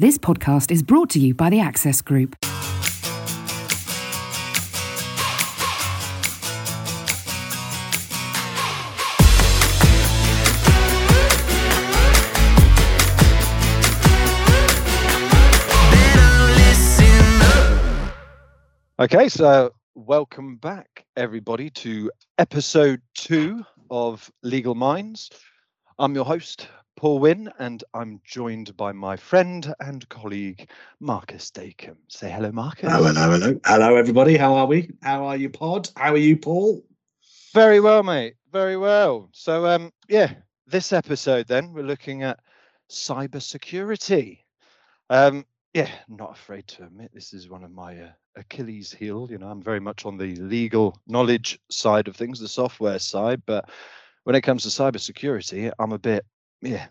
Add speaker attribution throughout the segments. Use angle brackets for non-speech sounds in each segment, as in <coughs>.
Speaker 1: This podcast is brought to you by the Access Group.
Speaker 2: Okay, so welcome back, everybody, to episode two of Legal Minds. I'm your host, Paul Wynn, and I'm joined by my friend and colleague, Marcus Dacombe. Say hello, Marcus.
Speaker 3: Hello, hello, hello. Hello, everybody. How are we? How are you, Pod? How are you, Paul?
Speaker 2: Very well, mate. Very well. So, um, yeah, this episode, then, we're looking at cybersecurity. Um, yeah, not afraid to admit this is one of my uh, Achilles heel. You know, I'm very much on the legal knowledge side of things, the software side, but when it comes to cybersecurity, I'm a bit, yeah,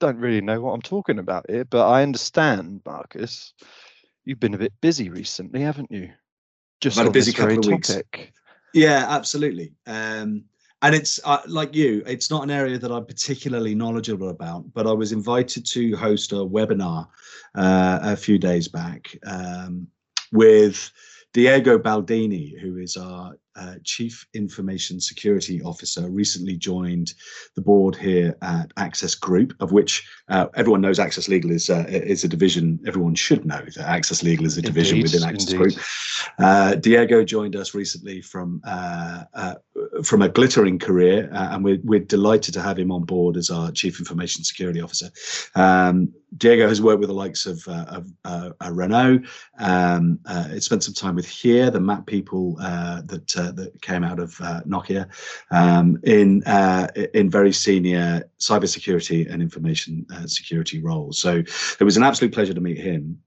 Speaker 2: don't really know what I'm talking about here. But I understand, Marcus, you've been a bit busy recently, haven't you? Just
Speaker 3: I've had a busy couple of weeks.
Speaker 2: topic.
Speaker 3: Yeah, absolutely. Um, and it's uh, like you, it's not an area that I'm particularly knowledgeable about, but I was invited to host a webinar uh, a few days back um, with Diego Baldini, who is our uh, Chief Information Security Officer, recently joined the board HERE at Access Group, of which uh, everyone knows Access Legal is uh, is a division. Everyone should know that Access Legal is a division within Access
Speaker 2: indeed.
Speaker 3: Group. Uh, Diego joined us recently from uh, uh, from a glittering career, uh, and we're, we're delighted to have him on board as our Chief Information Security Officer. Um, Diego has worked with the likes of, uh, of Renault. Um, uh, he spent some time with here, the map people uh, that that came out of uh, Nokia, um, in uh, in very senior cybersecurity and information uh, security roles. So it was an absolute pleasure to meet him.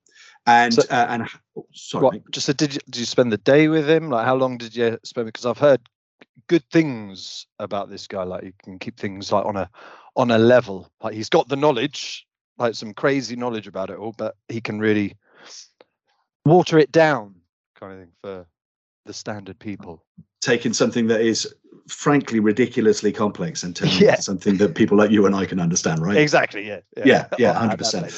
Speaker 3: And
Speaker 2: So-
Speaker 3: uh, and oh, sorry,
Speaker 2: What, just a, did you, did you spend the day with him? Like, how long did you spend? Because I've heard good things about this guy. Like, he can keep things like on a on a level. Like, he's got the knowledge, like some crazy knowledge about it all, but he can really water it down, kind of thing for the standard people.
Speaker 3: taking something that is frankly ridiculously complex and turning
Speaker 2: Yeah.
Speaker 3: something that people like you and I can understand, right?
Speaker 2: Exactly. Yeah.
Speaker 3: Yeah, yeah, <laughs> hundred percent.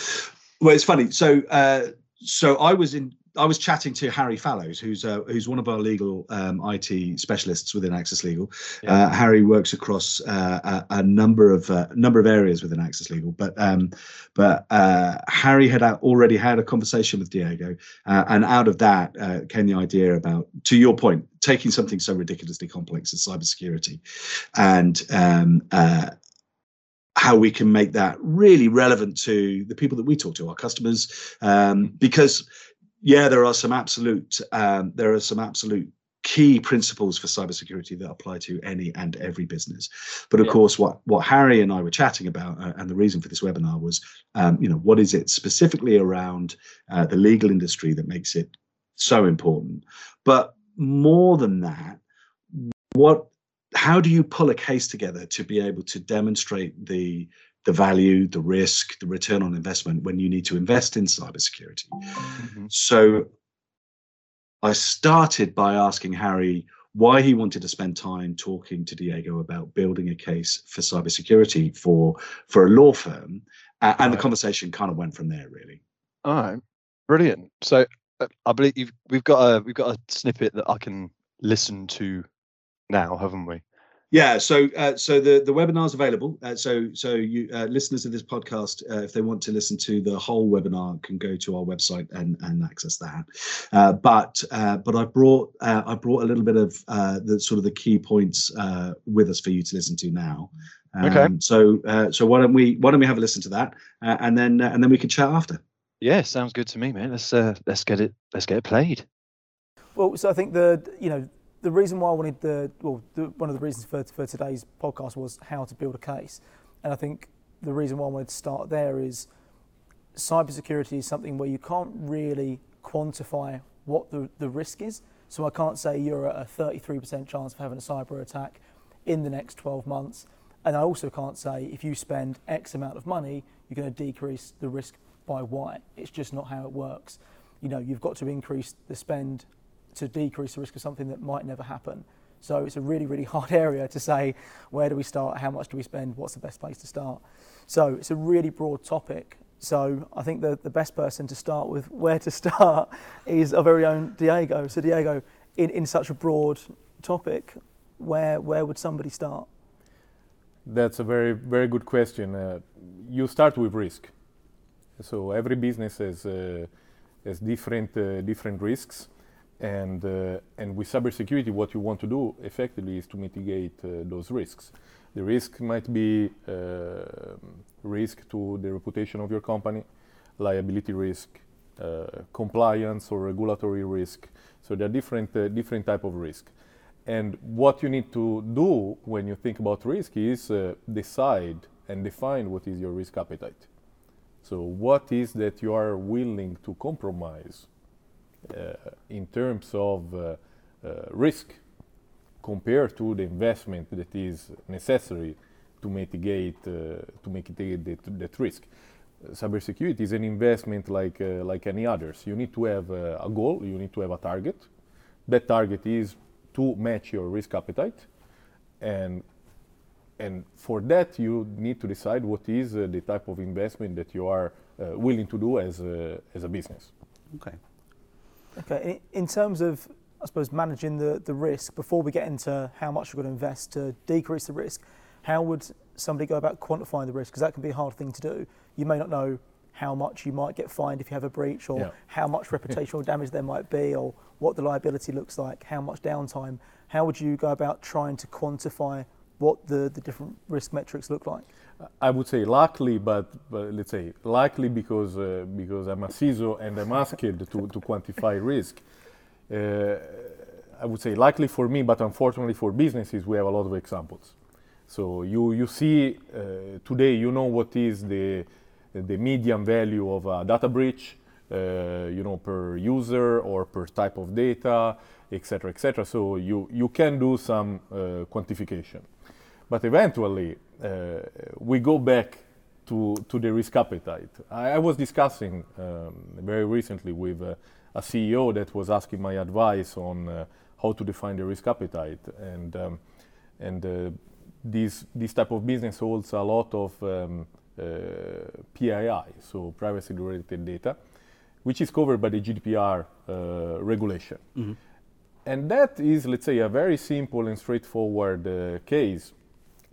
Speaker 3: Well, it's funny. So, uh, so I was in. I was chatting to Harry Fallows, who's uh, who's one of our legal um, IT specialists within Access Legal.
Speaker 2: Yeah.
Speaker 3: Uh, Harry works across uh, a, a number of uh, number of areas within Access Legal, but um, but uh, Harry had uh, already had a conversation with Diego, uh, and out of that uh, came the idea about, to your point, taking something so ridiculously complex as cybersecurity, and um, uh, how we can make that really relevant to the people that we talk to, our customers, um, because yeah, there are some absolute um, there are some absolute key principles for cybersecurity that apply to any and every business. But of
Speaker 2: Yeah.
Speaker 3: course, what what Harry and I were chatting about, uh, and the reason for this webinar was, um, you know, what is it specifically around uh, the legal industry that makes it so important? But more than that, what how do you pull a case together to be able to demonstrate the the value, the risk, the return on investment when you need to invest in cybersecurity?
Speaker 2: Mhm.
Speaker 3: So I started by asking Harry why he wanted to spend time talking to Diego about building a case for cybersecurity for for a law firm, a- and the conversation kind of went from there. Really,
Speaker 2: All right. Brilliant. So uh, I believe you've, we've got a we've got a snippet that I can listen to now, haven't we?
Speaker 3: Yeah. So uh, so the the webinar's available. Uh, so so you uh, listeners of this podcast, uh, if they want to listen to the whole webinar, can go to our website and and access that. Uh, but uh, but I brought uh, I brought a little bit of uh, the sort of the key points uh, with us for you to listen to now.
Speaker 2: Okay.
Speaker 3: Um, So uh, so why don't we why don't we have a listen to that uh, and then uh, and then we can chat after.
Speaker 2: Yeah, sounds good to me, man. Let's uh, let's get it let's get it played.
Speaker 4: Well, so I think the you know the reason why I wanted the well the, one of the reasons for for today's podcast was how to build a case, and I think the reason why I wanted to start there is cybersecurity is something where you can't really quantify what the, the risk is. So I can't say you're at a 33% chance of having a cyber attack in the next 12 months. And I also can't say if you spend X amount of money, you're going to decrease the risk by Y. It's just not how it works. You know, you've got to increase the spend to decrease the risk of something that might never happen. So it's a really, really <laughs> hard area to say where do we start, how much do we spend, what's the best place to start. So it's a really broad topic. So I think the, the best person to start with where to <laughs> start is our very own Diego. So Diego, in, in such a broad topic, where where would somebody start?
Speaker 5: That's a very very good question. Uh, you start with risk. So every business has uh, has different uh, different risks, and uh, and with cybersecurity, what you want to do effectively is to mitigate uh, those risks. The risk might be uh, risk to the reputation of your company, liability risk, compliance or regulatory risk. So there are different different type of risk. And what you need to do when you think about risk is uh, decide and define what is your risk appetite. So, what is that you are willing to compromise uh, in terms of uh, uh risk compared to the investment that is necessary to mitigate uh, to mitigate that, that risk? cybersecurity is an investment like uh, like any others. You need to have a goal. You need to have a target. That target is to match your risk appetite. And, and for that, you need to decide what is uh, the type of investment that you are uh, willing to do as a, as a business.
Speaker 3: Okay.
Speaker 4: Okay. In terms of, I suppose, managing the, the risk, before we get into how much we're going to invest to decrease the risk, how would somebody go about quantifying the risk? Because that can be a hard thing to do. You may not know how much you might get fined if you have a breach, or yeah. how much reputational damage there might be, or what the liability looks like, how much downtime. How would you go about trying to quantify what the, the different risk metrics look like?
Speaker 5: I would say likely, but, but let's say likely because uh, because I'm a CISO and I'm asked to, to <laughs> quantify risk. Uh, I would say likely for me, but unfortunately for businesses, we have a lot of examples. So you you see uh, today, you know what is the the median value of a data breach, uh, you know, per user or per type of data, etc., etc. So you you can do some uh, quantification, but eventually uh, we go back to to the risk appetite. I, I was discussing um, very recently with a CEO that was asking my advice on uh, how to define the risk appetite, and um, and uh, this this type of business holds a lot of um, uh, PII, so privacy related data, which is covered by the GDPR uh, regulation. Mm-hmm. And that is, let's say, a very simple and straightforward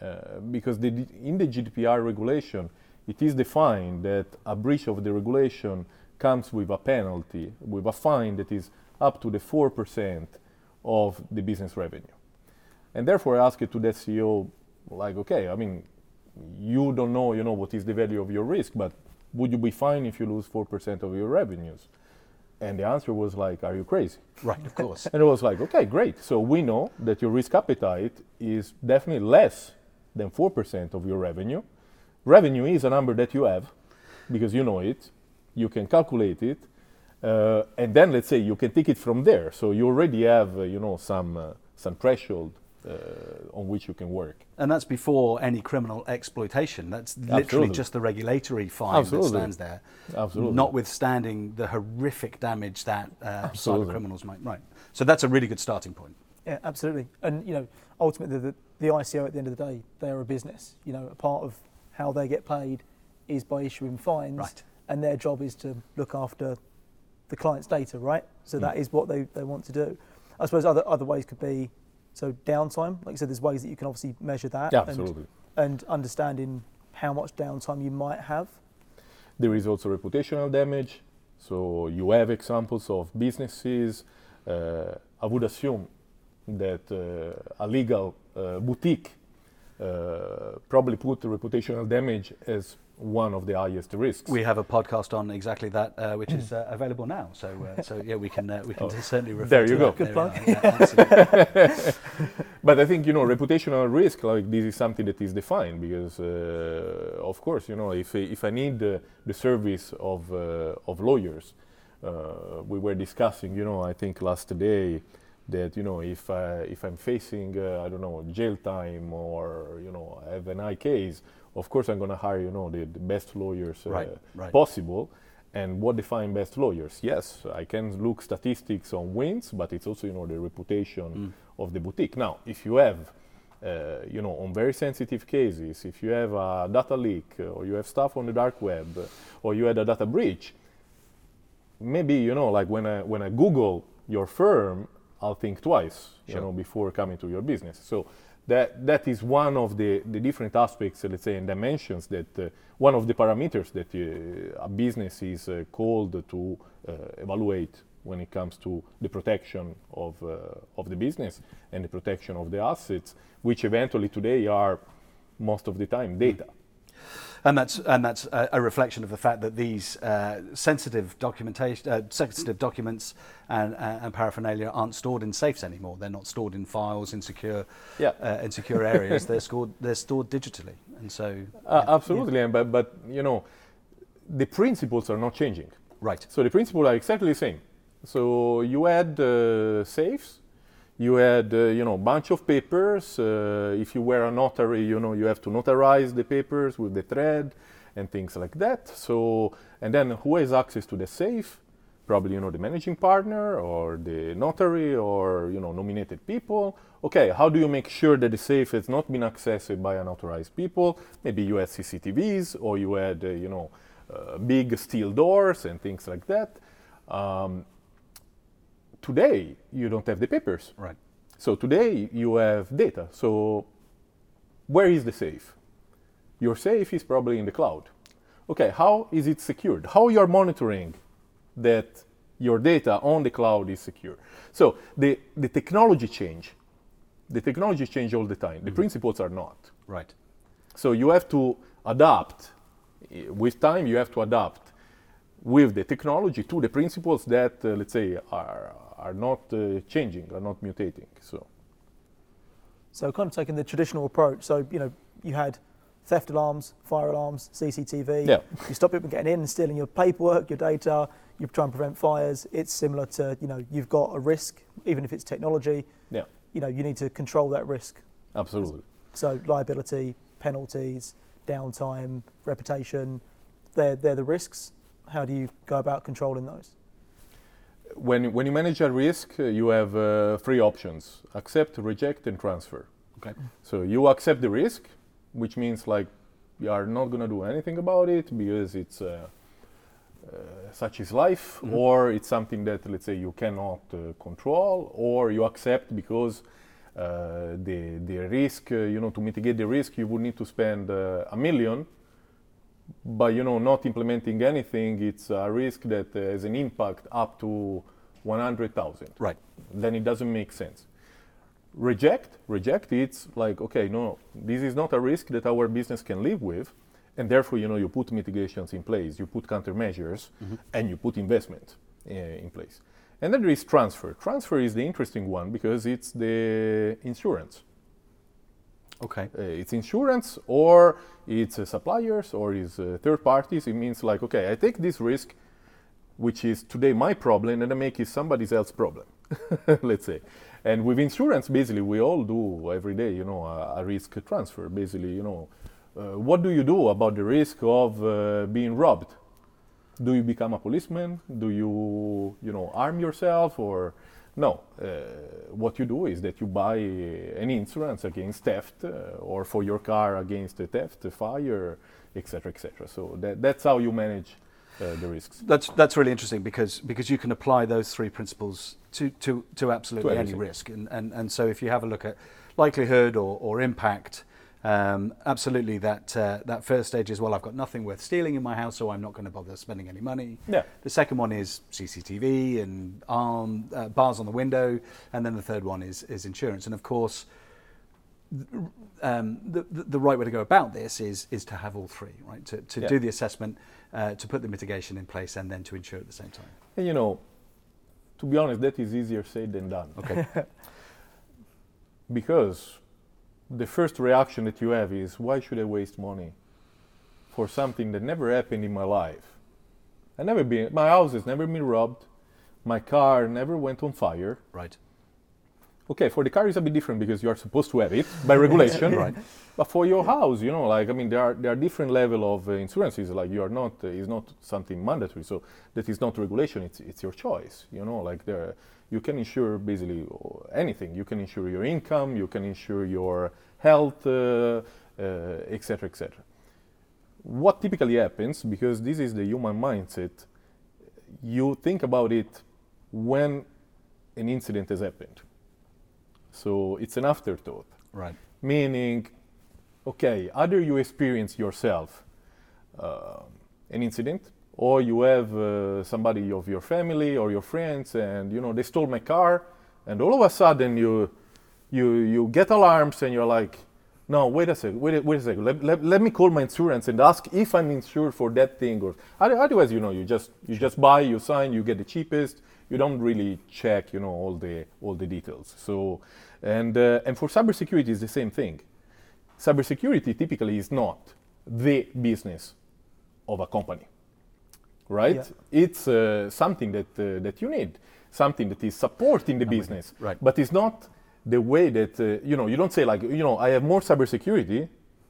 Speaker 5: uh, because the, in the GDPR regulation, it is defined that a breach of the regulation comes with a penalty, with a fine that is up to the 4% of the business revenue. And therefore, I asked it to that CEO, like, okay, I mean, you don't know, you know, what is the value of your risk, but would you be fine if you lose 4% of your revenues? And the answer was like, are you crazy?
Speaker 3: Right, of course. <laughs>
Speaker 5: and it was like, okay, great. So we know that your risk appetite is definitely less than 4% of your revenue. Revenue is a number that you have because you know it, you can calculate it, uh, and then let's say you can take it from there. So you already have, uh, you know, some, uh, some threshold uh, on which you can work.
Speaker 3: And that's before any criminal exploitation. That's literally Absolutely. just the regulatory fine Absolutely. that stands there. Absolutely. Notwithstanding the horrific damage that uh, cyber criminals might. Right. So that's a really good starting point.
Speaker 4: Yeah, absolutely. And you know, ultimately, the, the ICO at the end of the day, they are a business. You know, a part of how they get paid is by issuing fines,
Speaker 3: right.
Speaker 4: and their job is to look after the client's data, right? So mm. that is what they, they want to do. I suppose other other ways could be so downtime, like I said, there's ways that you can obviously measure that.
Speaker 5: Yeah, absolutely.
Speaker 4: And, and understanding how much downtime you might have.
Speaker 5: There is also reputational damage. So you have examples of businesses. Uh, I would assume that uh, a legal uh, boutique uh, probably put the reputational damage as one of the highest risks.
Speaker 3: We have a podcast on exactly that, uh, which is uh, available now. So, uh, so yeah, we can uh, we can oh, <laughs> certainly refer.
Speaker 5: There you go.
Speaker 4: Good plug.
Speaker 5: Yeah, <laughs> but I think you know reputational risk like this is something that is defined because, uh, of course, you know if if I need the service of uh, of lawyers, we were discussing, you know, I think last day that you know if I, if I'm facing I don't know jail time or you know I have an high case of course I'm going to hire you know the, the best lawyers uh,
Speaker 3: right, right.
Speaker 5: possible. And what define best lawyers? Yes, I can look statistics on wins, but it's also you know the reputation mm. of the boutique. Now, if you have uh, you know, on very sensitive cases, if you have a data leak uh, or you have stuff on the dark web uh, or you had a data breach, maybe you know, like when I when I Google your firm, I'll think twice, you know, before coming to your business. So that that is one of the, the different aspects, let's say, and dimensions that uh, one of the parameters that uh, a business is uh, called to uh, evaluate when it comes to the protection of uh, of the business and the protection of the assets, which eventually today are most of the time data.
Speaker 6: And that's and that's a, a reflection of the fact that these uh, sensitive documentation, uh, sensitive documents, and, uh, and paraphernalia aren't stored in safes anymore. They're not stored in files in secure,
Speaker 5: Yeah.
Speaker 6: uh, in secure areas. they're stored they're stored digitally, and so
Speaker 5: Uh, absolutely, and but but you know, the principles are not changing.
Speaker 6: right.
Speaker 5: So the principles are exactly the same. So you had uh, safes, you had uh, you know bunch of papers. Uh, if you were a notary, you know you have to notarize the papers with the thread and things like that. So and then who has access to the safe? Probably you know the managing partner or the notary or you know nominated people. Okay, how do you make sure that the safe has not been accessed by unauthorized people? Maybe you had CCTVs or you had uh, you know uh, big steel doors and things like that. Um, today you don't have the papers.
Speaker 6: Right.
Speaker 5: So today you have data. So where is the safe? Your safe is probably in the cloud. Okay, how is it secured? How you are monitoring that your data on the cloud is secure? So the, the technology change. The technology change all the time. The principles are not.
Speaker 6: Right.
Speaker 5: So you have to adapt. With time, you have to adapt with the technology to the principles that, uh, let's say, are, are not uh, changing, are not mutating. So,
Speaker 4: So kind of taking the traditional approach. So you know, you had theft alarms, fire alarms, CCTV.
Speaker 5: Yeah.
Speaker 4: You stop people getting in and stealing your paperwork, your data. You try and prevent fires. It's similar to you know you've got a risk, even if it's technology.
Speaker 5: yeah,
Speaker 4: You know you need to control that risk.
Speaker 5: absolutely.
Speaker 4: So liability, penalties, downtime, reputation. They're they're the risks. How do you go about controlling those?
Speaker 5: When, when you manage a risk, uh, you have uh, three options accept, reject, and transfer.
Speaker 6: Okay.
Speaker 5: So you accept the risk, which means like you are not going to do anything about it because it's uh, uh, such is life, or it's something that let's say you cannot uh, control, or you accept because uh, the the risk, uh, you know, to mitigate the risk, you would need to spend uh, a million. But you know, not implementing anything, it's a risk that uh, has an impact up to 100,000
Speaker 6: Right.
Speaker 5: then it doesn't make sense. Reject, reject, it's like, okay, no, this is not a risk that our business can live with, and therefore, you know, you put mitigations in place, you put countermeasures, and you put investment uh, in place. And then there is transfer. Transfer is the interesting one because it's the insurance.
Speaker 6: Okay.
Speaker 5: Uh, it's insurance or it's uh, suppliers or it's uh, third parties. It means like, okay, I take this risk, which is today my problem, and I make it somebody else's problem, <laughs> let's say. And with insurance, basically, we all do every day, you know, a, a risk transfer. Basically, you know, uh, what do you do about the risk of uh, being robbed? Do you become a policeman? Do you, you know, arm yourself or no? Uh, what you do is that you buy uh, an insurance against theft uh, or for your car against the theft, the fire, etc., etc. So that, that's how you manage uh, the risks.
Speaker 6: That's that's really interesting because because you can apply those three principles to to, to absolutely any risk, and, and and so if you have a look at likelihood or, or impact, um, absolutely that uh, that first stage is well, I've got nothing worth stealing in my house, so I'm not going to bother spending any money.
Speaker 5: Yeah.
Speaker 6: The second one is CCTV and arm uh, bars on the window, and then the third one is is insurance, and of course. Um, the, the right way to go about this is is to have all three, right? To, to
Speaker 5: Yeah.
Speaker 6: do the assessment, uh, to put the mitigation in place, and then to insure at the same time.
Speaker 5: And you know, to be honest, that is easier said than done.
Speaker 6: Okay. <laughs>
Speaker 5: because the first reaction that you have is why should i waste money for something that never happened in my life i never been my house has never been robbed my car never went on fire
Speaker 6: right.
Speaker 5: Okay, for the car it's a bit different because you are supposed to have it by regulation, <laughs> right? But for your house, you know, like I mean, there are there are different level of uh, insurances. Like you are not, uh, it's not something mandatory. So that is not regulation. It's it's your choice. You know, like there, you can insure basically anything. You can insure your income. You can insure your health, etc., uh, etc. Et what typically happens, because this is the human mindset, you think about it when an incident has happened. So it's an afterthought.
Speaker 6: Right.
Speaker 5: Meaning, okay, either you experience yourself uh, an incident, or you have uh, somebody of your family or your friends, and you know they stole my car, and all of a sudden you you you get alarms and you're like, no, wait a second, wait, a, wait a second. Let, let, let me call my insurance and ask if I'm insured for that thing. Or otherwise, you know, you just you just buy, you sign, you get the cheapest. You don't really check, you know, all the all the details. So, and uh, and for cybersecurity, it's the same thing. Cybersecurity typically is not the business of a company, right? Yeah. It's uh, something that uh, that you need, something that is supporting the business,
Speaker 6: right?
Speaker 5: But it's not the way that uh, you know you don't say like you know I have more cybersecurity,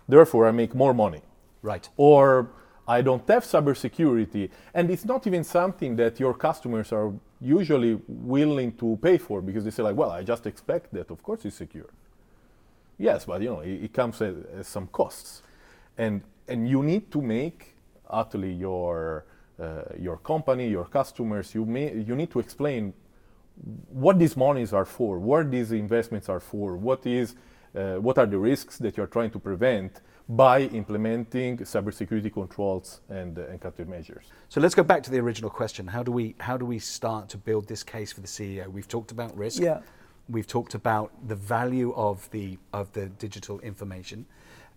Speaker 5: therefore I make more money.
Speaker 6: Right.
Speaker 5: Or I don't have cybersecurity, and it's not even something that your customers are usually willing to pay for because they say like, well, I just expect that. Of course, it's secure. Yes, but you know it, it comes at, at, some costs, and and you need to make utterly your your company, your customers. You may you need to explain what these monies are for, what these investments are for, what is uh, what are the risks that you're trying to prevent by implementing cybersecurity controls and, uh, and countermeasures.
Speaker 6: So let's go back to the original question. How do we how do we start to build this case for the CEO? We've talked about risk.
Speaker 4: Yeah.
Speaker 6: We've talked about the value of the of the digital information,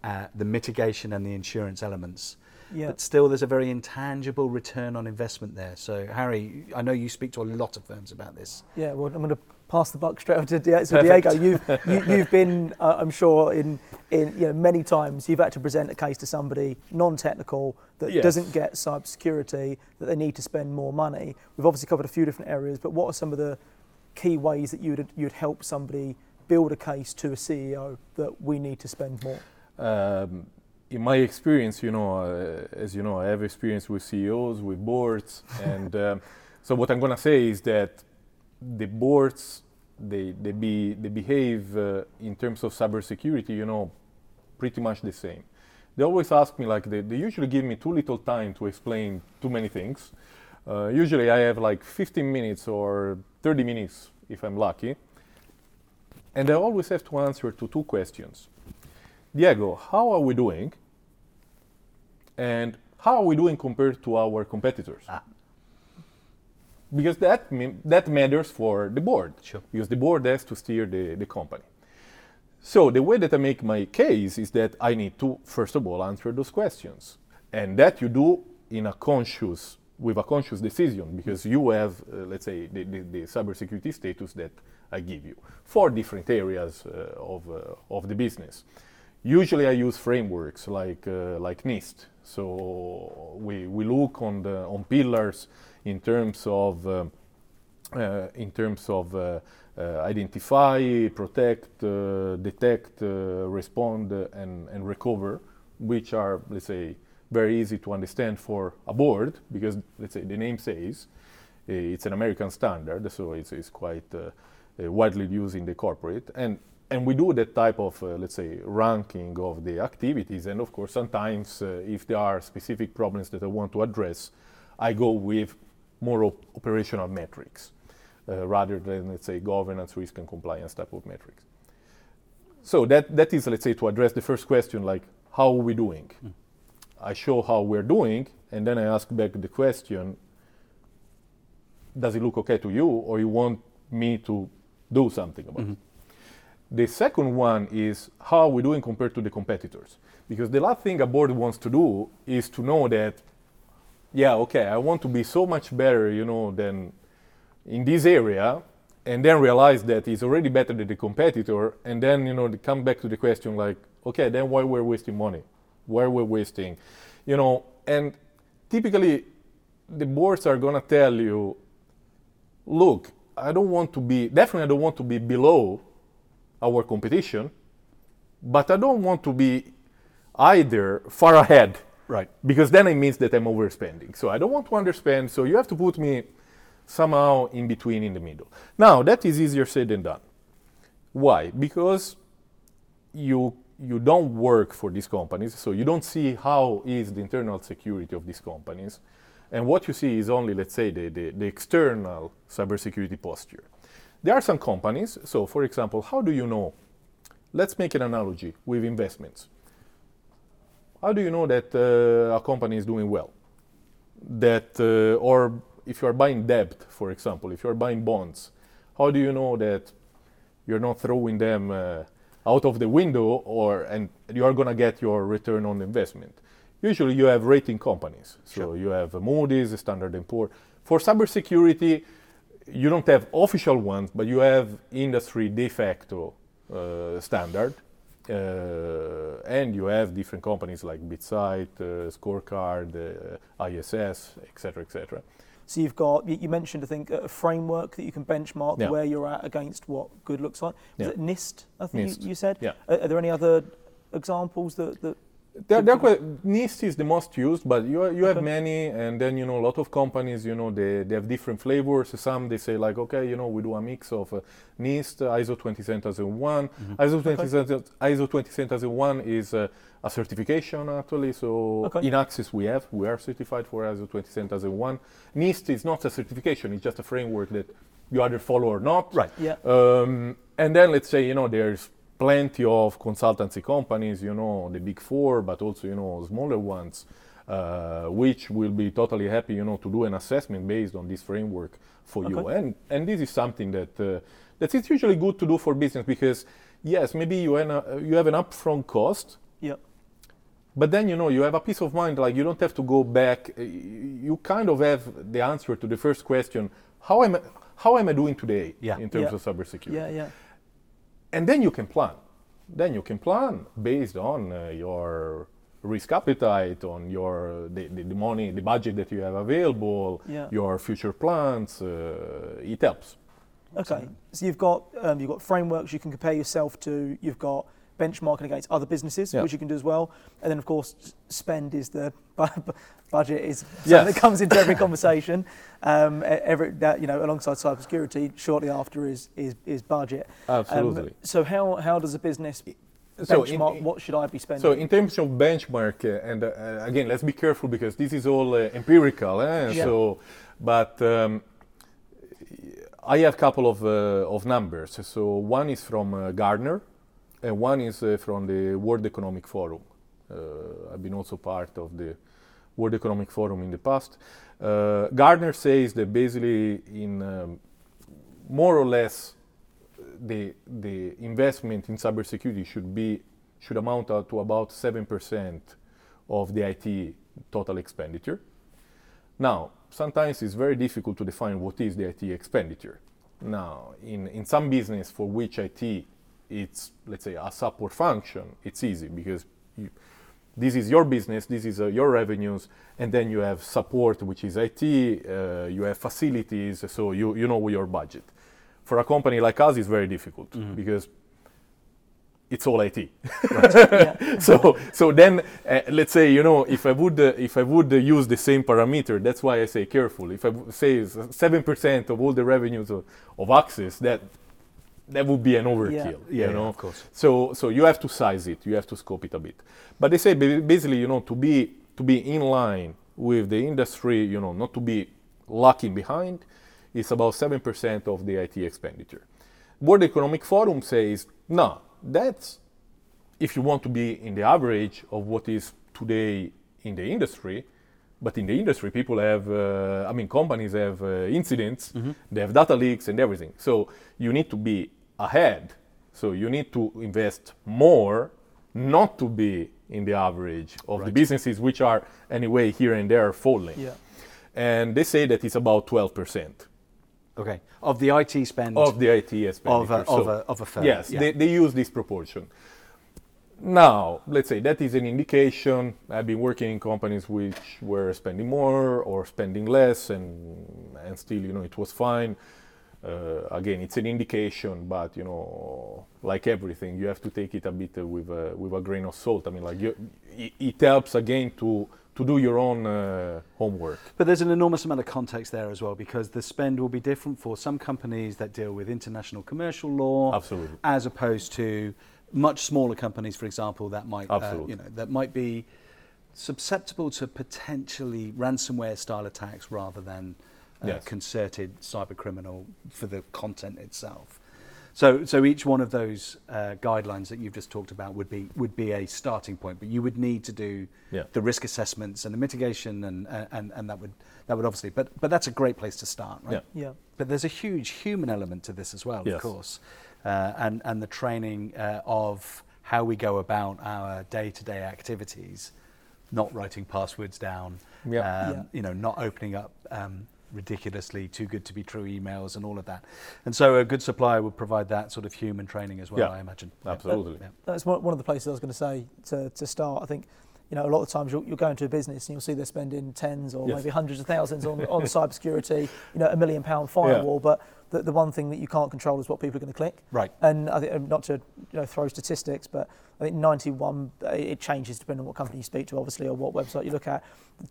Speaker 6: uh, the mitigation and the insurance elements. Yeah. But still, there's a very intangible return on investment there. So, Harry, I know you speak to a lot of firms about this.
Speaker 4: Yeah, well, I'm going to pass the buck straight over to Diego. So Diego, you've you, have you have been, uh, I'm sure, in in you know many times you've had to present a case to somebody non-technical that yes. doesn't get cybersecurity that they need to spend more money. We've obviously covered a few different areas, but what are some of the key ways that you'd you'd help somebody build a case to a CEO that we need to spend more? Um,
Speaker 5: in my experience, you know, uh, as you know, I have experience with CEOs, with boards, <laughs> and um, so what I'm going to say is that the boards they they be they behave uh, in terms of cybersecurity, you know, pretty much the same. They always ask me like they, they usually give me too little time to explain too many things. Uh, usually I have like 15 minutes or 30 minutes if I'm lucky, and I always have to answer to two questions. Diego, how are we doing? and how are we doing compared to our competitors? Ah. Because that, that matters for the board.
Speaker 6: Sure.
Speaker 5: Because the board has to steer the, the company. So the way that I make my case is that I need to, first of all, answer those questions. And that you do in a conscious, with a conscious decision, because you have, uh, let's say, the, the, the cybersecurity status that I give you for different areas uh, of, uh, of the business. Usually I use frameworks like, uh, like NIST, so we, we look on the on pillars in terms of uh, uh, in terms of uh, uh identify, protect, uh, detect, respond, and, and recover, which are let's say very easy to understand for a board because let's say the name says it's an American standard, so it's, it's quite widely used in the corporate. And and we do that type of, uh, let's say, ranking of the activities. And of course, sometimes uh, if there are specific problems that I want to address, I go with more op- operational metrics uh, rather than, let's say, governance, risk, and compliance type of metrics. So that, that is, let's say, to address the first question, like, how are we doing? Mm. I show how we're doing, and then I ask back the question, does it look okay to you, or you want me to do something about mm-hmm. it? The second one is how are we doing compared to the competitors? Because the last thing a board wants to do is to know that, yeah, okay, I want to be so much better, you know, than in this area, and then realize that it's already better than the competitor, and then you know come back to the question like, okay, then why we're wasting money? Why we're wasting, you know? And typically, the boards are gonna tell you, look, I don't want to be definitely I don't want to be below our competition, but I don't want to be either far ahead
Speaker 6: Right.
Speaker 5: because then it means that I'm overspending. So I don't want to underspend. So you have to put me somehow in between, in the middle. Now that is easier said than done. Why? Because you you don't work for these companies, so you don't see how is the internal security of these companies, and what you see is only, let's say, the, the, the external cybersecurity posture. There are some companies. So, for example, how do you know? Let's make an analogy with investments. How do you know that uh, a company is doing well? That, uh, or if you are buying debt, for example, if you are buying bonds, how do you know that you're not throwing them uh, out of the window or and you are going to get your return on investment? Usually, you have rating companies. So you have Moody's, Standard and Poor. For cybersecurity, you don't have official ones, but you have industry de facto uh, standard. Uh, and you have different companies like BitSight, uh, Scorecard, uh, ISS, etc., etc.
Speaker 4: So you've got you you mentioned I think a framework that you can benchmark
Speaker 5: Yeah.
Speaker 4: where you're at against what good looks like. Was
Speaker 5: Yeah.
Speaker 4: it NIST? I think
Speaker 5: NIST,
Speaker 4: You, you said.
Speaker 5: yeah.
Speaker 4: Are, are there any other examples that, that
Speaker 5: They're, they're quite, NIST is the most used, but you, you have many, and then you know a lot of companies, you know, they, they have different flavors. Some they say like, okay, you know, we do a mix of uh, NIST, ISO 27001. ISO 27000 ISO 27001 is uh, a certification actually. So
Speaker 4: Okay.
Speaker 5: in Access we have, we are certified for ISO 27001. NIST is not a certification; it's just a framework that you either follow or not.
Speaker 6: Right.
Speaker 4: yeah
Speaker 5: Um, and then let's say you know there's plenty of consultancy companies, you know the big four, but also you know smaller ones, uh, which will be totally happy, you know, to do an assessment based on this framework for you. And and this is something that uh, that is usually good to do for business because yes, maybe you have a, you have an upfront cost,
Speaker 4: yeah
Speaker 5: but then you know you have a peace of mind. Like you don't have to go back. uh, You kind of have the answer to the first question: How am I, how am I doing today
Speaker 6: Yeah.
Speaker 5: in terms
Speaker 4: Yeah.
Speaker 5: of cybersecurity?
Speaker 4: yeah yeah
Speaker 5: and then you can plan. Then you can plan based on uh, your risk appetite, on your the, the, the money, the budget that you have available,
Speaker 4: Yeah.
Speaker 5: your future plans. Uh, it helps.
Speaker 4: Okay, so you've got um, you've got frameworks you can compare yourself to. You've got benchmarking against other businesses,
Speaker 5: Yeah.
Speaker 4: which you can do as well. And then, of course, spend is the <laughs> bu- bu- budget is something
Speaker 5: Yes.
Speaker 4: that comes into every <laughs> conversation. Um, every that you know, alongside cybersecurity, shortly after is is, is budget. Um,
Speaker 5: Absolutely.
Speaker 4: so how how does a business
Speaker 5: So
Speaker 4: benchmark?
Speaker 5: in-
Speaker 4: what should I be spending?
Speaker 5: So in terms of benchmark, uh, and uh, uh, again, let's be careful because this is all uh, empirical. Eh?
Speaker 4: Yeah.
Speaker 5: So, but um, I have a couple of uh, of numbers. So one is from uh, Gartner, and one is uh, from the World Economic Forum. Uh, I've been also part of the World Economic Forum in the past. Uh, Gartner says that basically in um, more or less the the investment in cybersecurity should be should amount to about seven percent of the IT total expenditure. Now, sometimes it's very difficult to define what is the IT expenditure. Now, in, in some business for which IT it's let's say a support function, it's easy because you, this is your business, this is uh, your revenues, and then you have support, which is IT, uh, you have facilities, so you, you know your budget. For a company like us, it's very difficult because it's all IT. <laughs> so so then uh, let's say you know if I would uh, if I would uh, use the same parameter, that's why I say careful. If I w- say seven percent of all the revenues of, of Access, that that would be an overkill.
Speaker 6: Yeah,
Speaker 5: you know,
Speaker 6: of course.
Speaker 5: So so you have to size it, you have to scope it a bit. But they say basically, you know, to be to be in line with the industry, you know, not to be lacking behind, is about seven percent of the IT expenditure. World Economic Forum says no, that's if you want to be in the average of what is today in the industry. But in the industry, people have, uh, I mean, companies have uh, incidents, they have data leaks and everything. So you need to be ahead. So you need to invest more, not to be in the average of the businesses which are anyway here and there falling.
Speaker 4: Yeah.
Speaker 5: And they say that it's about 12%
Speaker 6: Okay. Of the IT spend.
Speaker 5: of the IT spend
Speaker 6: Of a- of a- of a firm,
Speaker 5: Yes,
Speaker 6: yeah.
Speaker 5: they, they use this proportion. Now, let's say that is an indication. I've been working in companies which were spending more or spending less, and and still, you know, it was fine. Uh, again, it's an indication, but you know, like everything, you have to take it a bit uh, with a, with a grain of salt. I mean, like you, it, it helps again to to do your own uh, homework.
Speaker 6: But there's an enormous amount of context there as well because the spend will be different for some companies that deal with international commercial law,
Speaker 5: Absolutely.
Speaker 6: as opposed to much smaller companies, for example, that might uh, you know that might be susceptible to potentially ransomware style attacks rather than uh,
Speaker 5: Yes.
Speaker 6: concerted cyber criminal for the content itself. So, so each one of those uh, guidelines that you've just talked about would be would be a starting point, but you would need to do
Speaker 5: Yeah.
Speaker 6: the risk assessments and the mitigation, and, and and that would that would obviously, but but that's a great place to start, right?
Speaker 5: Yeah.
Speaker 4: Yeah.
Speaker 6: But there's a huge human element to this as well,
Speaker 5: Yes.
Speaker 6: of course, and and the training uh, of how we go about our day-to-day activities, not writing passwords down,
Speaker 5: Yeah.
Speaker 6: um,
Speaker 4: Yeah.
Speaker 6: you know, not opening up um, ridiculously too good to be true emails and all of that. And so a good supplier would provide that sort of human training as well,
Speaker 5: Yeah.
Speaker 6: I imagine.
Speaker 5: Absolutely.
Speaker 6: Yeah.
Speaker 4: That's one one of the places I was going to say to, to start. I think, you know, a lot of times you'll, you'll go into a business and you'll see they're spending tens or
Speaker 5: Yes.
Speaker 4: maybe hundreds of thousands on, on cybersecurity, you know, a million pound firewall. But the, the one thing that you can't control is what people are going to click.
Speaker 6: Right.
Speaker 4: And I think, um, not to you know, throw statistics, but I think 91, uh, it changes depending on what company you speak to, obviously, or what website you look at.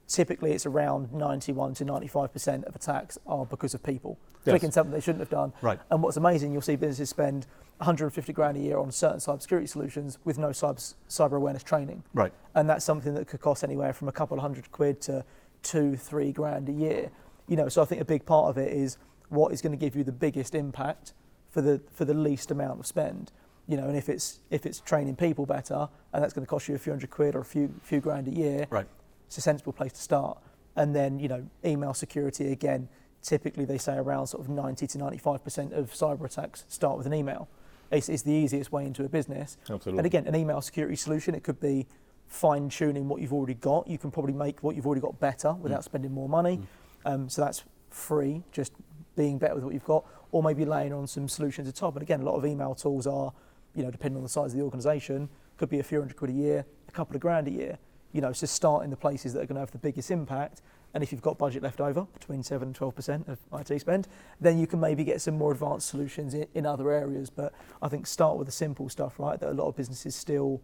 Speaker 4: Typically, it's around 91 to 95% of attacks are because of people
Speaker 5: Yes.
Speaker 4: clicking something they shouldn't have done.
Speaker 6: Right.
Speaker 4: And what's amazing, you'll see businesses spend 150 grand a year on certain cybersecurity solutions with no cyber, cyber awareness training.
Speaker 6: Right.
Speaker 4: And that's something that could cost anywhere from a couple of hundred quid to two, three grand a year. You know, so I think a big part of it is what is going to give you the biggest impact for the for the least amount of spend. You know, and if it's if it's training people better, and that's going to cost you a few hundred quid or a few few grand a year,
Speaker 6: Right.
Speaker 4: it's a sensible place to start. And then, you know, email security again, typically they say around sort of 90 to 95% of cyber attacks start with an email. It's, it's the easiest way into a business.
Speaker 5: Absolutely.
Speaker 4: And again, an email security solution, it could be fine tuning what you've already got. You can probably make what you've already got better without spending more money. Um, so that's free, just being better with what you've got, or maybe laying on some solutions at top. And again, a lot of email tools are, you know, depending on the size of the organisation, could be a few hundred quid a year, a couple of grand a year. You know, so start in the places that are going to have the biggest impact. And if you've got budget left over, between 7 and 12% of IT spend, then you can maybe get some more advanced solutions in, in other areas. But I think start with the simple stuff, right, that a lot of businesses still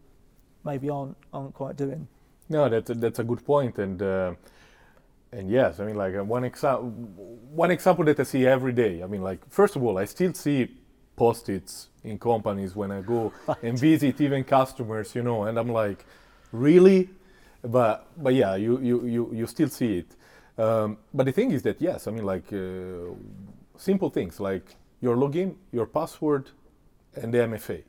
Speaker 4: maybe aren't, aren't quite doing.
Speaker 5: No, that's a, that's a good point, and uh, and yes, I mean like uh, one example, one example that I see every day. I mean, like first of all, I still see post-its in companies when I go <laughs> and visit even customers, you know, and I'm like, really? But but yeah, you you you, you still see it. Um, but the thing is that yes, I mean like uh, simple things like your login, your password, and the MFA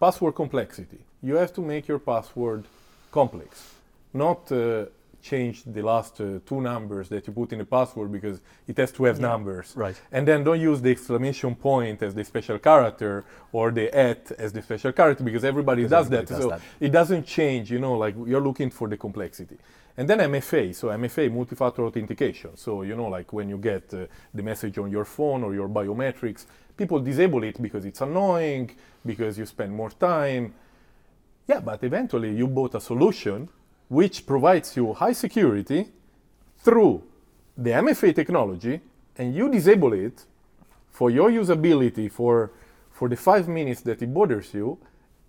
Speaker 5: password complexity. You have to make your password complex, not uh, change the last uh, two numbers that you put in the password because it has to have numbers.
Speaker 6: Right.
Speaker 5: And then don't use the exclamation point as the special character or the at as the special character because everybody
Speaker 6: Because
Speaker 5: does
Speaker 6: everybody
Speaker 5: that.
Speaker 6: does
Speaker 5: so
Speaker 6: that.
Speaker 5: it doesn't change, you know, like you're looking for the complexity. And then MFA, so MFA, multi-factor authentication. So, you know, like when you get uh, the message on your phone or your biometrics, people disable it because it's annoying, because you spend more time. Yeah, but eventually you bought a solution which provides you high security through the MFA technology, and you disable it for your usability for for the five minutes that it bothers you.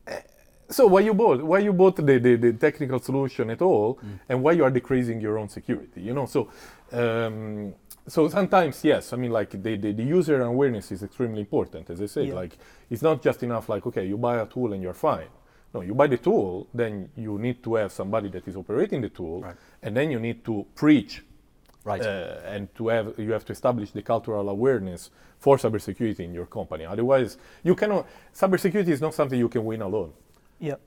Speaker 5: eh, So why you bought why you bought the, the, the technical solution at all, and why you are decreasing your own security? You know, so um, so sometimes yes, I mean like the, the, the user awareness is extremely important. As I said,
Speaker 4: Yeah.
Speaker 5: like it's not just enough like okay, you buy a tool and you're fine. No, you buy the tool, then you need to have somebody that is operating the tool,
Speaker 6: Right.
Speaker 5: and then you need to preach
Speaker 6: Right.
Speaker 5: uh, and to have you have to establish the cultural awareness for cybersecurity in your company. Otherwise, you cannot. Cybersecurity is not something you can win alone.
Speaker 4: Yep.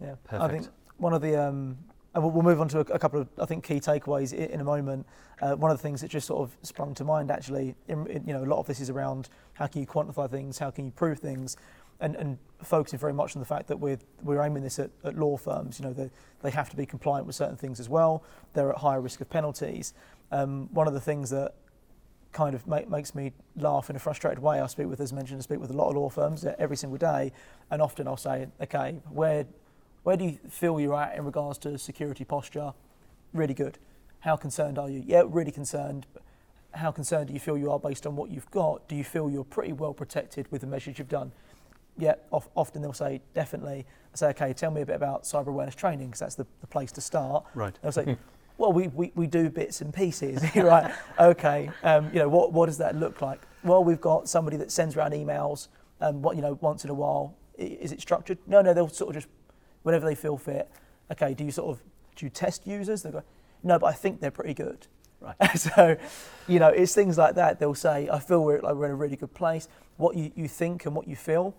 Speaker 4: Yeah. I
Speaker 6: Perfect.
Speaker 4: think one of the, um, and we'll, we'll move on to a, a couple of, I think, key takeaways in, in a moment. Uh, one of the things that just sort of sprung to mind, actually, in, in, you know, a lot of this is around how can you quantify things, how can you prove things, and, and focusing very much on the fact that we're, we're aiming this at, at law firms. You know, they, they have to be compliant with certain things as well. They're at higher risk of penalties. Um, one of the things that kind of make, makes me laugh in a frustrated way. I speak with, as mentioned, I speak with a lot of law firms every single day, and often I'll say, okay, where where do you feel you're at in regards to security posture? Really good. How concerned are you? Yeah, really concerned. how concerned do you feel you are based on what you've got? Do you feel you're pretty well protected with the measures you've done? Yeah, of, often they'll say definitely. I say, okay, tell me a bit about cyber awareness training because that's the, the place to start.
Speaker 6: Right.
Speaker 4: They'll say, <laughs> well, we, we, we do bits and pieces. <laughs> <laughs> Right. Okay. Um, you know, what, what does that look like? Well, we've got somebody that sends around emails, um, what, you know, once in a while. I- Is it structured? No, no, they'll sort of just, whenever they feel fit. Okay, do you sort of, do you test users? They go, no, but I think they're pretty good.
Speaker 6: Right.
Speaker 4: so, you know, it's things like that. They'll say, I feel we're, like we're in a really good place. What you, you think and what you feel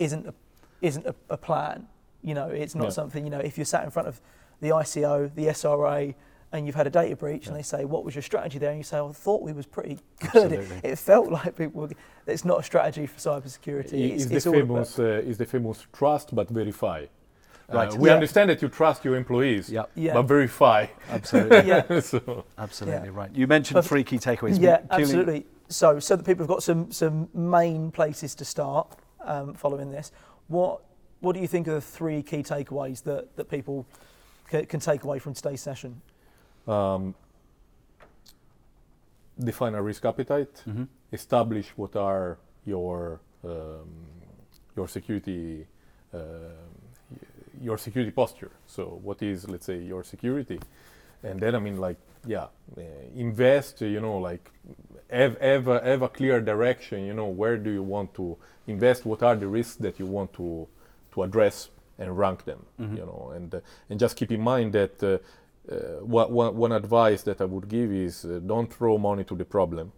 Speaker 4: isn't a, isn't a, a plan. You know, it's not
Speaker 5: Yeah.
Speaker 4: something, you know, if you're sat in front of the ICO, the SRA, and you've had a data breach and they say, what was your strategy there? And you say, well, I thought we was pretty <laughs> good. It, it felt like people, were, it's not a strategy for cybersecurity. It's,
Speaker 5: is
Speaker 4: it's
Speaker 5: the
Speaker 4: all
Speaker 5: famous uh, is the famous trust but verify. Uh,
Speaker 6: Right.
Speaker 5: we
Speaker 4: Yeah.
Speaker 5: understand that you trust your employees,
Speaker 6: Yep.
Speaker 4: Yeah.
Speaker 5: but verify.
Speaker 6: Absolutely. <laughs>
Speaker 4: yeah.
Speaker 5: so,
Speaker 6: Absolutely
Speaker 4: Yeah.
Speaker 6: right. You mentioned
Speaker 4: But-
Speaker 6: three key takeaways.
Speaker 4: Yeah, absolutely. So, so that people have got some some main places to start um, following this. What what do you think are the three key takeaways that that people ca- can take away from today's session?
Speaker 5: um, define a risk appetite.
Speaker 6: Mhm.
Speaker 5: Establish what are your um, your security um, y- your security posture. So what is let's say your security, and then I mean like yeah, uh, invest. You know like have, have, a, have a clear direction. You know where do you want to invest? What are the risks that you want to to address and rank them? You know and uh, and just keep in mind that. Uh, uh, one, one, one advice that I would give is uh, don't throw money to the problem.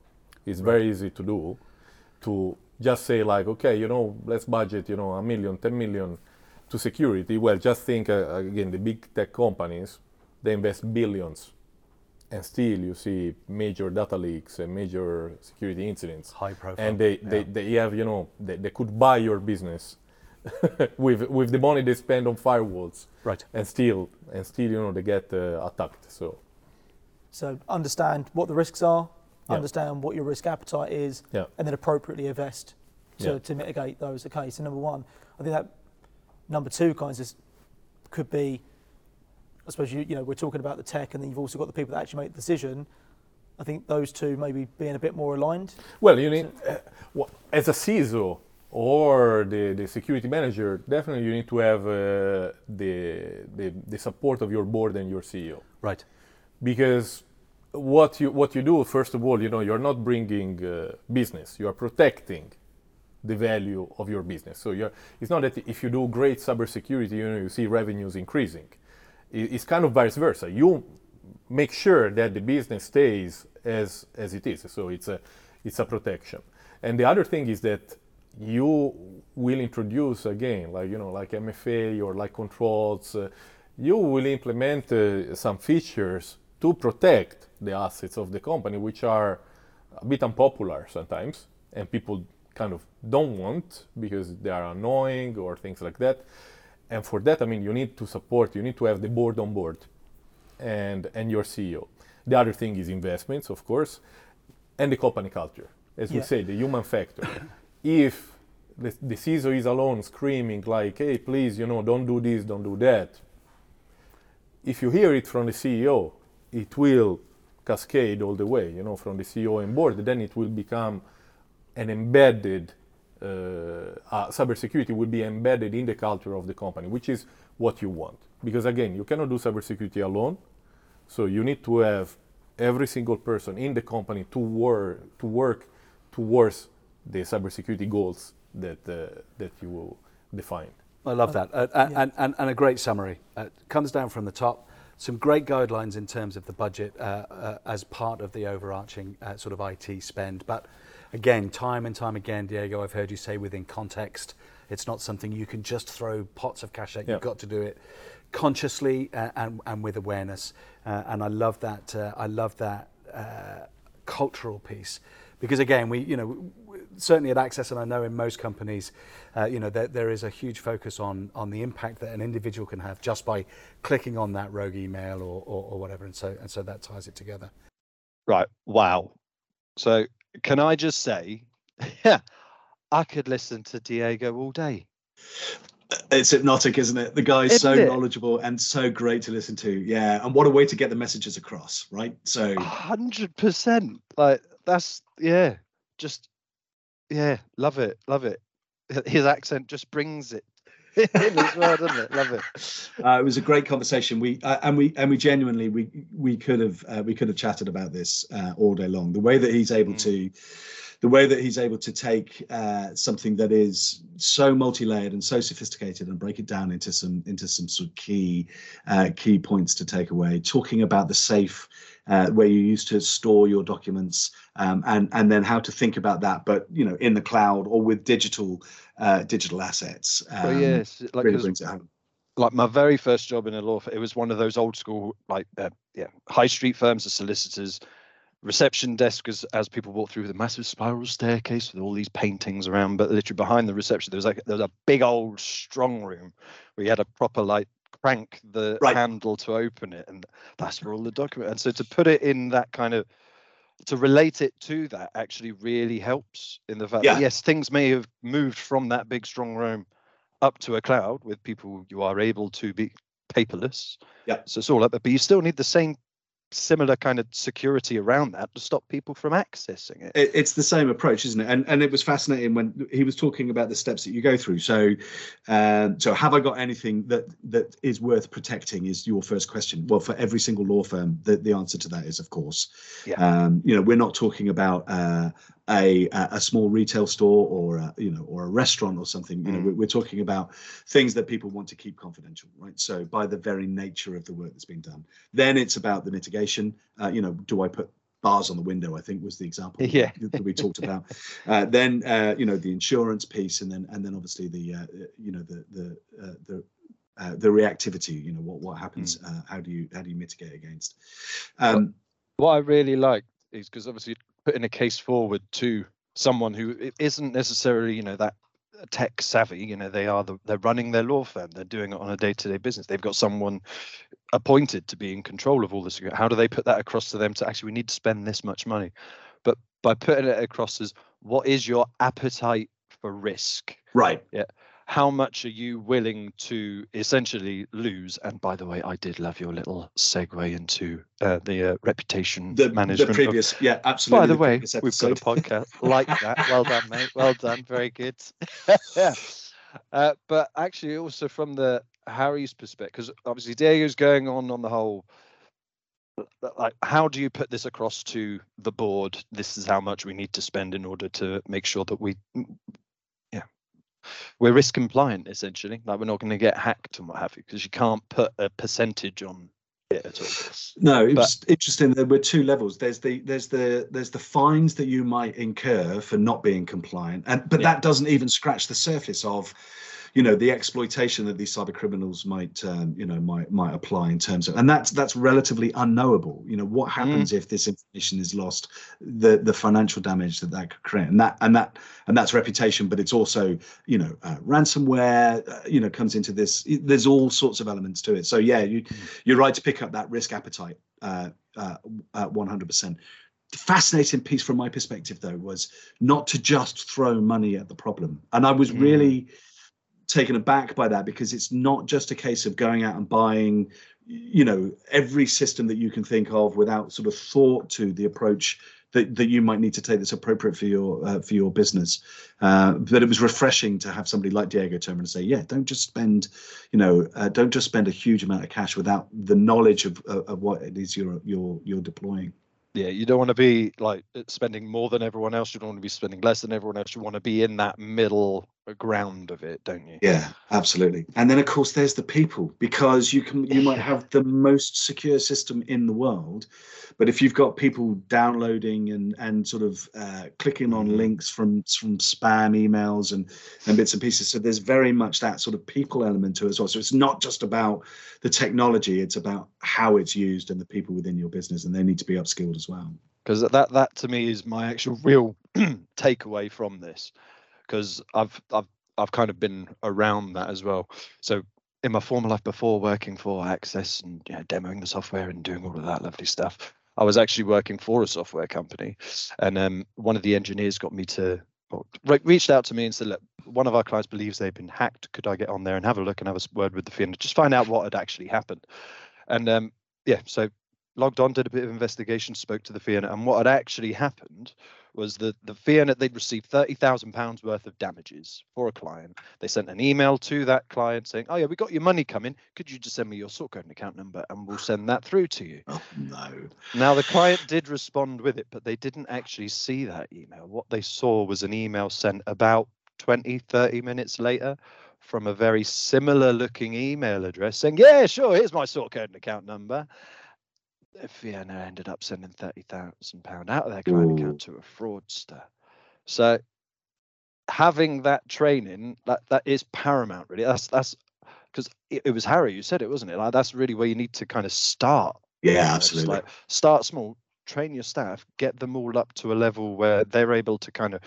Speaker 5: It's very easy to do. To just say like, okay, you know, let's budget, you know, a million, ten million to security. Well, just think uh, again, the big tech companies, they invest billions, and still you see major data leaks and major security incidents.
Speaker 6: High profile.
Speaker 5: And they, they,
Speaker 6: Yeah.
Speaker 5: they have, you know, they, they could buy your business <laughs> with with the money they spend on firewalls
Speaker 6: Right.
Speaker 5: and still and still you know they get uh, attacked so
Speaker 4: So understand what the risks are,
Speaker 5: Yeah.
Speaker 4: understand what your risk appetite is,
Speaker 5: Yeah.
Speaker 4: and then appropriately invest to,
Speaker 5: Yeah.
Speaker 4: to mitigate those. Okay, so number one, I think that number two kinds of could be, I suppose you you know we're talking about the tech, and then you've also got the people that actually make the decision. I think those two maybe being a bit more aligned.
Speaker 5: well you need uh, wha- as a CISO or the, the security manager definitely you need to have uh, the, the the support of your board and your CEO
Speaker 6: Right.
Speaker 5: because what you what you do first of all you know you're not bringing uh, business you are protecting the value of your business so you're it's not that if you do great cybersecurity you know you see revenues increasing I- it's kind of vice versa. You make sure that the business stays as as it is. So it's a it's a protection. And the other thing is that you will introduce again like you know like mfa or like controls uh, you will implement uh, some features to protect the assets of the company which are a bit unpopular sometimes and people kind of don't want because they are annoying or things like that and for that i mean you need to support you need to have the board on board and and your ceo the other thing is investments of course and the company culture. As we say the human factor. <coughs> If the, the CISO is alone screaming like hey please you know don't do this don't do that if you hear it from the ceo it will cascade all the way you know from the ceo and board then it will become an embedded uh, uh, cybersecurity will be embedded in the culture of the company which is what you want because again you cannot do cybersecurity alone so you need to have every single person in the company to work to work towards the cybersecurity goals that uh, that you will define.
Speaker 6: I love that. Uh,
Speaker 4: yeah.
Speaker 6: and, and, and a great summary. Uh, comes down from the top. Some great guidelines in terms of the budget uh, uh, as part of the overarching uh, sort of IT spend. But again, time and time again, Diego, I've heard you say within context, it's not something you can just throw pots of cash at.
Speaker 5: Yeah.
Speaker 6: You've got to do it consciously uh, and, and with awareness. Uh, and I love that. Uh, I love that uh, cultural piece because again, we you know certainly at Access, and I know in most companies, uh, you know there, there is a huge focus on on the impact that an individual can have just by clicking on that rogue email or, or, or whatever, and so and so that ties it together.
Speaker 2: Right. Wow. So can I just say, yeah, <laughs> I could listen to Diego all day.
Speaker 3: It's hypnotic, isn't it? The guy's so
Speaker 2: Isn't it?
Speaker 3: knowledgeable and so great to listen to. Yeah, and what a way to get the messages across, right? So
Speaker 2: hundred percent. Like that's yeah, just yeah, love it, love it. His accent just brings it <laughs> as well, doesn't it? Love it. <laughs>
Speaker 3: Uh, it was a great conversation. We uh, and we and we genuinely we we could have uh, we could have chatted about this uh, all day long. The way that he's able
Speaker 2: Mm.
Speaker 3: to, the way that he's able to take uh, something that is so multi-layered and so sophisticated and break it down into some into some sort of key uh, key points to take away. Talking about the safe. Uh, where you used to store your documents um, and and then how to think about that but you know in the cloud or with digital uh, digital assets um,
Speaker 2: Well, yes, like
Speaker 3: really brings it home
Speaker 2: like my very first job in a law firm, it was one of those old school like uh, yeah high street firms of solicitors reception desk as as people walk through the massive spiral staircase with all these paintings around but literally behind the reception there was like there was a big old strong room where you had a proper like crank the
Speaker 3: Right.
Speaker 2: handle to open it and that's where all the document and so to put it in that kind of to relate it to that actually really helps in the fact
Speaker 3: Yeah.
Speaker 2: that yes things may have moved from that big strong room up to a cloud with people you are able to be paperless.
Speaker 3: Yeah.
Speaker 2: So it's all up, but you still need the same similar kind of security around that to stop people from accessing it.
Speaker 3: it, it's the same approach, isn't it? And and it was fascinating when he was talking about the steps that you go through. So, um, so have I got anything that that is worth protecting? Is your first question. Well, for every single law firm, the, the answer to that is of course.
Speaker 2: Yeah.
Speaker 3: Um, you know, we're not talking about uh, a a small retail store or a, you know or a restaurant or something. You know,
Speaker 2: Mm.
Speaker 3: we're, talking about things that people want to keep confidential, right? So by the very nature of the work that's been done, then it's about the mitigation. Uh, you know, do I put bars on the window? I think was the example <laughs>
Speaker 2: Yeah.
Speaker 3: that, we talked about. Uh, then uh, you know the insurance piece, and then and then obviously the uh, you know the the uh, the uh, the reactivity. You know what what happens? Uh, how do you how do you mitigate against? Um,
Speaker 2: What I really like is because obviously putting a case forward to someone who isn't necessarily, you know, that tech savvy. You know, they are the, they're running their law firm. They're doing it on a day-to-day business. They've got someone appointed to be in control of all this. How do they put that across to them to actually we need to spend this much money? But by putting it across as what is your appetite for risk?
Speaker 3: right.
Speaker 2: How much are you willing to essentially lose? And by the way, I did love your little segue into uh, the uh, reputation
Speaker 3: The,
Speaker 2: management.
Speaker 3: the
Speaker 2: of-
Speaker 3: previous, yeah, absolutely.
Speaker 2: by the way, we've got a podcast like that. Well done, mate. Well done. Very good. yeah. <laughs> Uh, but actually, also from the Harry's perspective, because obviously Diego's going on on the whole. Like, how do you put this across to the board? This is how much we need to spend in order to make sure that we, we're risk compliant essentially. Like, we're not going to get hacked and what have you, because you can't put a percentage on it at all.
Speaker 3: No, it
Speaker 2: But-
Speaker 3: was interesting. There were two levels. There's the there's the there's the fines that you might incur for not being compliant, and but
Speaker 2: Yeah.
Speaker 3: that doesn't even scratch the surface of, you know, the exploitation that these cyber criminals might um, you know might might apply in terms of, and that's that's relatively unknowable. You know, what happens if this information is lost, the the financial damage that that could create, and that and that and that's reputation, but it's also you know uh, ransomware. Uh, you know, comes into this. There's all sorts of elements to it. So yeah, you you're right to pick up that risk appetite uh, uh, uh, 100%. The fascinating piece from my perspective, though, was not to just throw money at the problem. And I was
Speaker 2: Mm.
Speaker 3: really taken aback by that because it's not just a case of going out and buying, you know, every system that you can think of without sort of thought to the approach that, that you might need to take that's appropriate for your uh, for your business. Uh, but it was refreshing to have somebody like Diego turn and say, yeah, don't just spend, you know, uh, don't just spend a huge amount of cash without the knowledge of, of, of what it is you're you're you're deploying.
Speaker 2: Yeah, you don't want to be like spending more than everyone else. You don't want to be spending less than everyone else. You want to be in that middle ground of it, don't you?
Speaker 3: Yeah, absolutely. And then of course there's the people because you can you might have the most secure system in the world, but if you've got people downloading and and sort of uh, clicking on
Speaker 2: Mhm.
Speaker 3: links from from spam emails and and bits and pieces, so there's very much that sort of people element to it as well. So it's not just about the technology; it's about how it's used and the people within your business, and they need to be upskilled as well.
Speaker 2: Because that that to me is my actual real <clears throat> takeaway from this. Because I've I've I've kind of been around that as well. So in my former life before working for Access and you know, demoing the software and doing all of that lovely stuff, I was actually working for a software company, and um, one of the engineers got me to reached out to me and said, "Look, one of our clients believes they've been hacked. Could I get on there and have a look and have a word with the fiend, just find out what had actually happened?" And um, yeah, so logged on, did a bit of investigation, spoke to the Fiat, and what had actually happened was that the Fiat they'd received thirty thousand pounds worth of damages for a client. They sent an email to that client saying, "Oh yeah, we got your money coming. Could you just send me your sort code and account number, and we'll send that through to you."
Speaker 3: Oh no.
Speaker 2: Now the client did respond with it, but they didn't actually see that email. What they saw was an email sent about 20, 30 minutes later from a very similar looking email address saying, Yeah, sure, here's my sort code and account number. Vienna ended up sending thirty thousand pound out of their client account to a fraudster. So having that training that that is paramount really. That's that's because it, it was Harry who said it, wasn't it? Like that's really where you need to kind of start. you know,
Speaker 3: Yeah, absolutely.
Speaker 2: Like start small, train your staff, get them all up to a level where they're able to kind of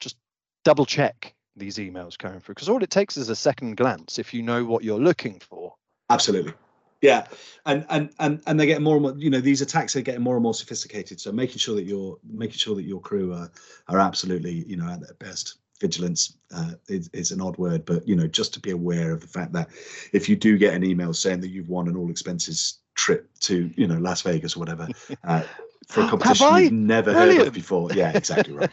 Speaker 2: just double check these emails coming through. Because all it takes is a second glance if you know what you're looking for.
Speaker 3: Absolutely. Yeah, and and and and they get more and more. You know, these attacks are getting more and more sophisticated. So making sure that you're making sure that your crew are are absolutely you know at their best. Vigilance uh, is, is an odd word, but you know, just to be aware of the fact that if you do get an email saying that you've won an all expenses trip to you know Las Vegas or whatever <laughs> uh, for a <gasps> competition you've never heard of before, yeah, exactly right.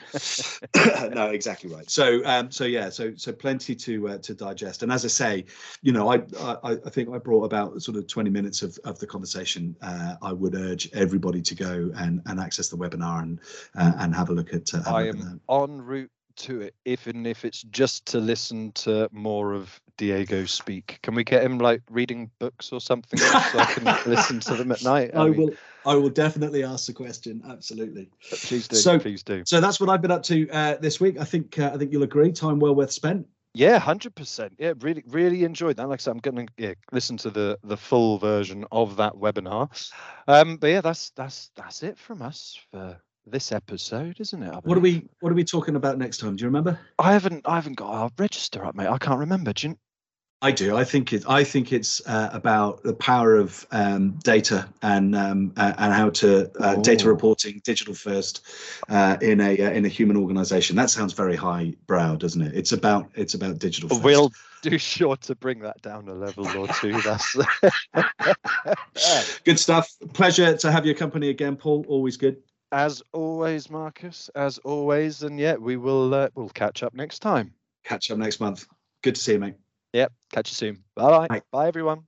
Speaker 3: <laughs> <laughs> no, exactly right. So, um, so yeah, so so plenty to uh, to digest. And as I say, you know, I, I I think I brought about sort of 20 minutes of, of the conversation. Uh, I would urge everybody to go and, and access the webinar and uh, and have a look at. Uh,
Speaker 2: I am en route to it, even if it's just to listen to more of Diego speak. Can we get him like reading books or something so I can <laughs> listen to them at night?
Speaker 3: that. I
Speaker 2: mean,
Speaker 3: will I will definitely ask the question. Absolutely.
Speaker 2: Please do.
Speaker 3: So-
Speaker 2: please do.
Speaker 3: So that's what I've been up to uh, this week. I think uh, I think you'll agree. Time well worth spent.
Speaker 2: Yeah, hundred percent. Yeah, really, really enjoyed that. Like I said, I'm going to yeah, listen to the the full version of that webinar. Um, but yeah, that's that's that's it from us for this episode, isn't it?
Speaker 3: What are we What are we talking about next time? Do you remember?
Speaker 2: I haven't I haven't got our register up, mate. I can't remember. Do you,
Speaker 3: I do. I think it. I think it's uh, about the power of um, data and um, uh, and how to uh, data
Speaker 2: Oh.
Speaker 3: reporting, digital first, uh, in a uh, in a human organisation. That sounds very high brow, doesn't it? It's about it's about digital. First.
Speaker 2: We'll do sure to bring that down a level or two. That's <laughs>
Speaker 3: Good stuff. Pleasure to have your company again, Paul. Always good.
Speaker 2: As always, Marcus. As always, and yeah, we will uh, we'll catch up next time.
Speaker 3: Catch up next month. Good to see you, mate.
Speaker 2: Yep, catch you soon. Bye bye.
Speaker 3: Bye.
Speaker 2: Bye everyone.